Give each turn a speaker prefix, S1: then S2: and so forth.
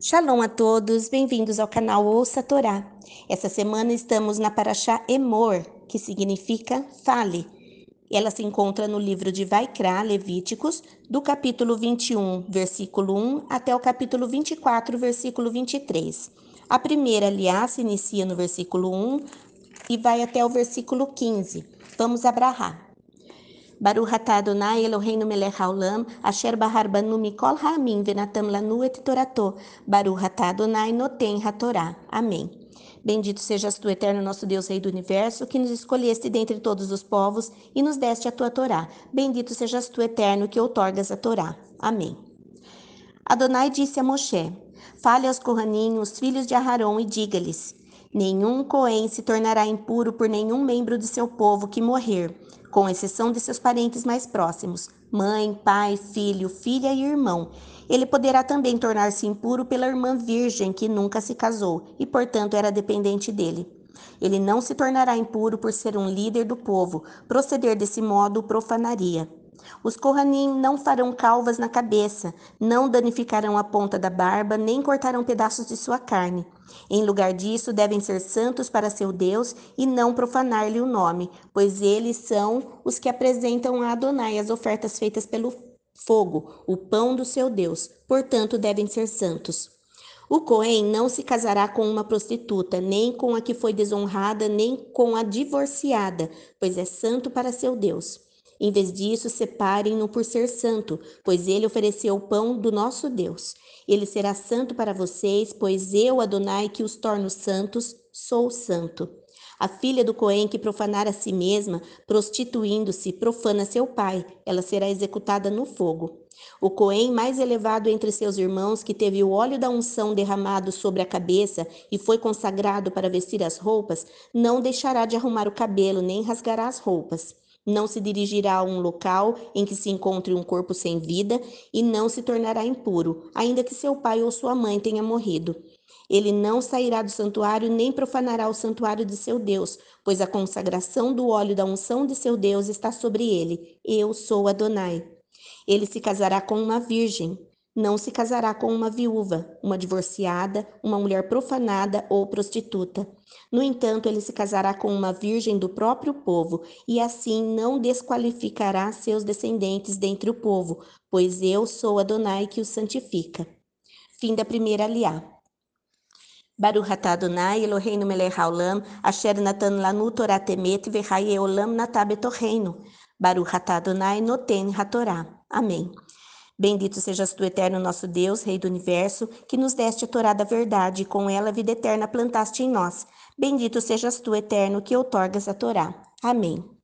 S1: Shalom a todos, bem-vindos ao canal Ouça a Torá. Essa semana estamos na Paraxá Emor, que significa fale. Ela se encontra no livro de Vaikra, Levíticos, do capítulo 21, versículo 1 até o capítulo 24, versículo 23. A primeira, aliás, inicia no versículo 1 e vai até o versículo 15. Vamos abrahar. Baruch atah Adonai Eloheinu melech haolam, asher bahar banu mikol ha'amim venatam lanu et torato. Baruch atah Adonai noten hatorá. Amém. Bendito sejas tu, eterno nosso Deus, Rei do Universo, que nos escolheste dentre todos os povos e nos deste a tua Torá. Bendito sejas tu, eterno, que outorgas a Torá. Amém. Adonai disse a Moshe, Fale aos Corraninhos, filhos de Aharon, e diga-lhes, Nenhum Cohen se tornará impuro por nenhum membro de seu povo que morrer, com exceção de seus parentes mais próximos, mãe, pai, filho, filha e irmão. Ele poderá também tornar-se impuro pela irmã virgem que nunca se casou e, portanto, era dependente dele. Ele não se tornará impuro por ser um líder do povo, proceder desse modo profanaria. Os Kohanim não farão calvas na cabeça, não danificarão a ponta da barba, nem cortarão pedaços de sua carne. Em lugar disso, devem ser santos para seu Deus e não profanar-lhe o nome, pois eles são os que apresentam a Adonai as ofertas feitas pelo fogo, o pão do seu Deus. Portanto, devem ser santos. O Cohen não se casará com uma prostituta, nem com a que foi desonrada, nem com a divorciada, pois é santo para seu Deus. Em vez disso, separem-no por ser santo, pois ele ofereceu o pão do nosso Deus. Ele será santo para vocês, pois eu, Adonai, que os torno santos, sou santo. A filha do Cohen que profanar a si mesma, prostituindo-se, profana seu pai, ela será executada no fogo. O Cohen mais elevado entre seus irmãos, que teve o óleo da unção derramado sobre a cabeça e foi consagrado para vestir as roupas, não deixará de arrumar o cabelo, nem rasgará as roupas não se dirigirá a um local em que se encontre um corpo sem vida e não se tornará impuro, ainda que seu pai ou sua mãe tenha morrido. Ele não sairá do santuário nem profanará o santuário de seu Deus, pois a consagração do óleo da unção de seu Deus está sobre ele. Eu sou Adonai. Ele se casará com uma virgem, não se casará com uma viúva, uma divorciada, uma mulher profanada ou prostituta. No entanto, ele se casará com uma virgem do próprio povo, e assim não desqualificará seus descendentes dentre o povo, pois eu sou Adonai que os santifica. Fim da primeira aliá. Baruch atah Adonai Eloheinu melech haolam, asher natan lanu Torah temet v'chai olam natah betoreinu. Baruch atah Adonai noten hatorá. Amém. Bendito sejas tu, eterno nosso Deus, Rei do universo, que nos deste a Torá da verdade, e com ela a vida eterna plantaste em nós. Bendito sejas tu, eterno, que outorgas a Torá. Amém.